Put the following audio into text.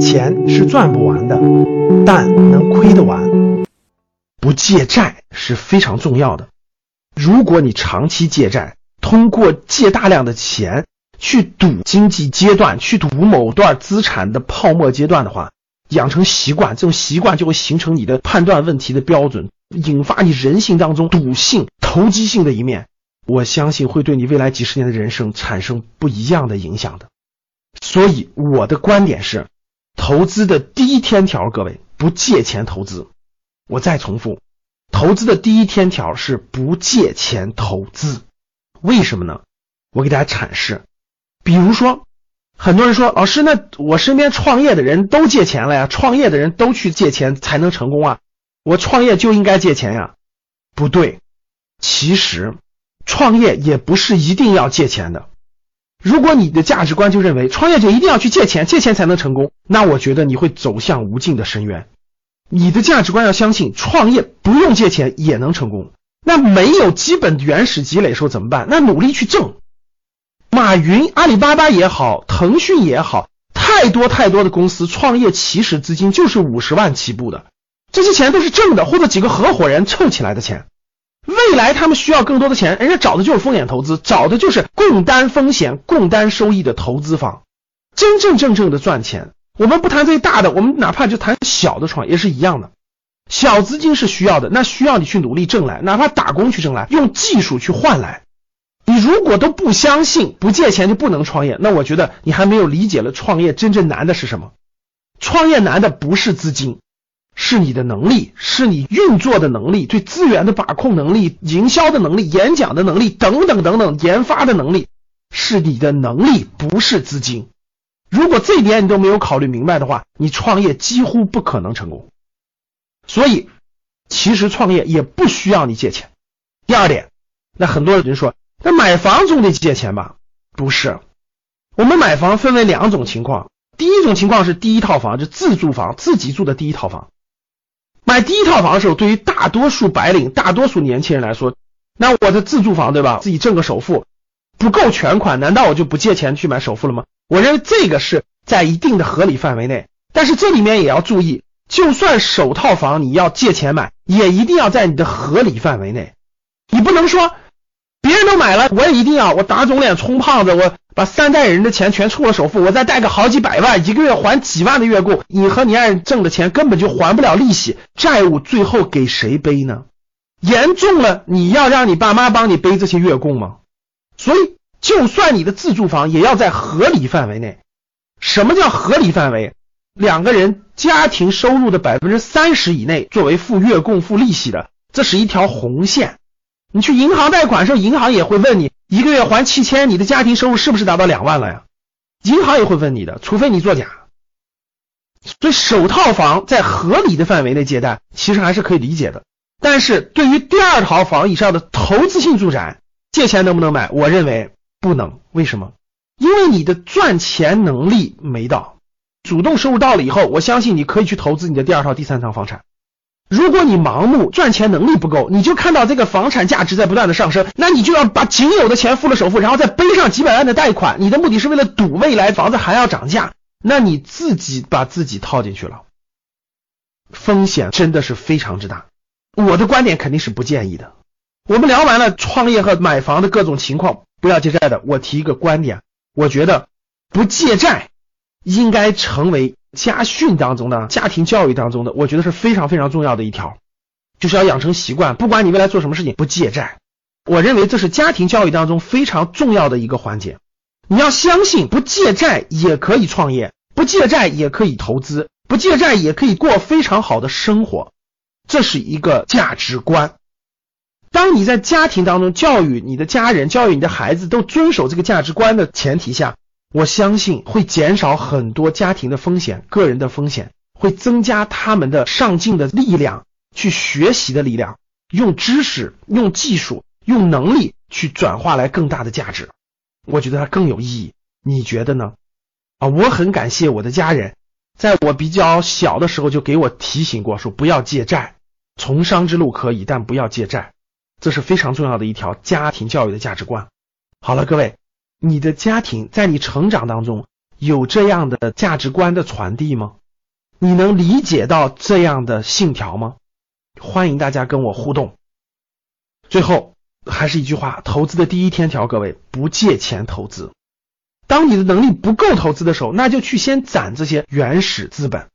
钱是赚不完的，但能亏得完。不借债是非常重要的。如果你长期借债，通过借大量的钱去赌经济阶段，去赌某段资产的泡沫阶段的话，养成习惯，这种习惯就会形成你的判断问题的标准，引发你人性当中赌性、投机性的一面。我相信会对你未来几十年的人生产生不一样的影响的。所以我的观点是，投资的第一天条，各位不借钱投资。我再重复，投资的第一天条是不借钱投资。为什么呢？我给大家阐释。比如说，很多人说，老师，那我身边创业的人都借钱了呀，创业的人都去借钱才能成功啊，我创业就应该借钱呀？不对，其实创业也不是一定要借钱的。如果你的价值观就认为创业者一定要去借钱，借钱才能成功，那我觉得你会走向无尽的深渊。你的价值观要相信创业不用借钱也能成功。那没有基本原始积累时候怎么办？那努力去挣。马云、阿里巴巴也好，腾讯也好，太多太多的公司创业起始资金就是五十万起步的，这些钱都是挣的，或者几个合伙人凑起来的钱。未来他们需要更多的钱，人家找的就是风险投资，找的就是共担风险、共担收益的投资方，真真正正的赚钱。我们不谈最大的，我们哪怕就谈小的创业是一样的。小资金是需要的，那需要你去努力挣来，哪怕打工去挣来，用技术去换来。你如果都不相信不借钱就不能创业，那我觉得你还没有理解了创业真正难的是什么。创业难的不是资金。是你的能力，是你运作的能力，对资源的把控能力、营销的能力、演讲的能力等等等等，研发的能力是你的能力，不是资金。如果这点你都没有考虑明白的话，你创业几乎不可能成功。所以，其实创业也不需要你借钱。第二点，那很多人就说，那买房总得借钱吧？不是，我们买房分为两种情况，第一种情况是第一套房，就自住房，自己住的第一套房。买第一套房的时候，对于大多数白领、大多数年轻人来说，那我的自住房对吧？自己挣个首付不够全款，难道我就不借钱去买首付了吗？我认为这个是在一定的合理范围内，但是这里面也要注意，就算首套房你要借钱买，也一定要在你的合理范围内，你不能说。别人都买了，我也一定要。我打肿脸充胖子，我把三代人的钱全出了首付，我再贷个好几百万，一个月还几万的月供，你和你爱人挣的钱根本就还不了利息，债务最后给谁背呢？严重了，你要让你爸妈帮你背这些月供吗？所以，就算你的自住房也要在合理范围内。什么叫合理范围？两个人家庭收入的百分之三十以内作为付月供、付利息的，这是一条红线。你去银行贷款时候，银行也会问你一个月还七千，你的家庭收入是不是达到两万了呀？银行也会问你的，除非你作假。所以首套房在合理的范围内借贷，其实还是可以理解的。但是对于第二套房以上的投资性住宅，借钱能不能买？我认为不能。为什么？因为你的赚钱能力没到，主动收入到了以后，我相信你可以去投资你的第二套、第三套房产。如果你盲目赚钱能力不够，你就看到这个房产价值在不断的上升，那你就要把仅有的钱付了首付，然后再背上几百万的贷款，你的目的是为了赌未来房子还要涨价，那你自己把自己套进去了，风险真的是非常之大。我的观点肯定是不建议的。我们聊完了创业和买房的各种情况，不要借债的，我提一个观点，我觉得不借债应该成为。家训当中的家庭教育当中的，我觉得是非常非常重要的一条，就是要养成习惯，不管你未来做什么事情，不借债。我认为这是家庭教育当中非常重要的一个环节。你要相信，不借债也可以创业，不借债也可以投资，不借债也可以过非常好的生活，这是一个价值观。当你在家庭当中教育你的家人、教育你的孩子都遵守这个价值观的前提下。我相信会减少很多家庭的风险，个人的风险会增加他们的上进的力量，去学习的力量，用知识、用技术、用能力去转化来更大的价值。我觉得它更有意义，你觉得呢？啊，我很感谢我的家人，在我比较小的时候就给我提醒过，说不要借债，从商之路可以，但不要借债，这是非常重要的一条家庭教育的价值观。好了，各位。你的家庭在你成长当中有这样的价值观的传递吗？你能理解到这样的信条吗？欢迎大家跟我互动。最后还是一句话，投资的第一天条，各位不借钱投资。当你的能力不够投资的时候，那就去先攒这些原始资本。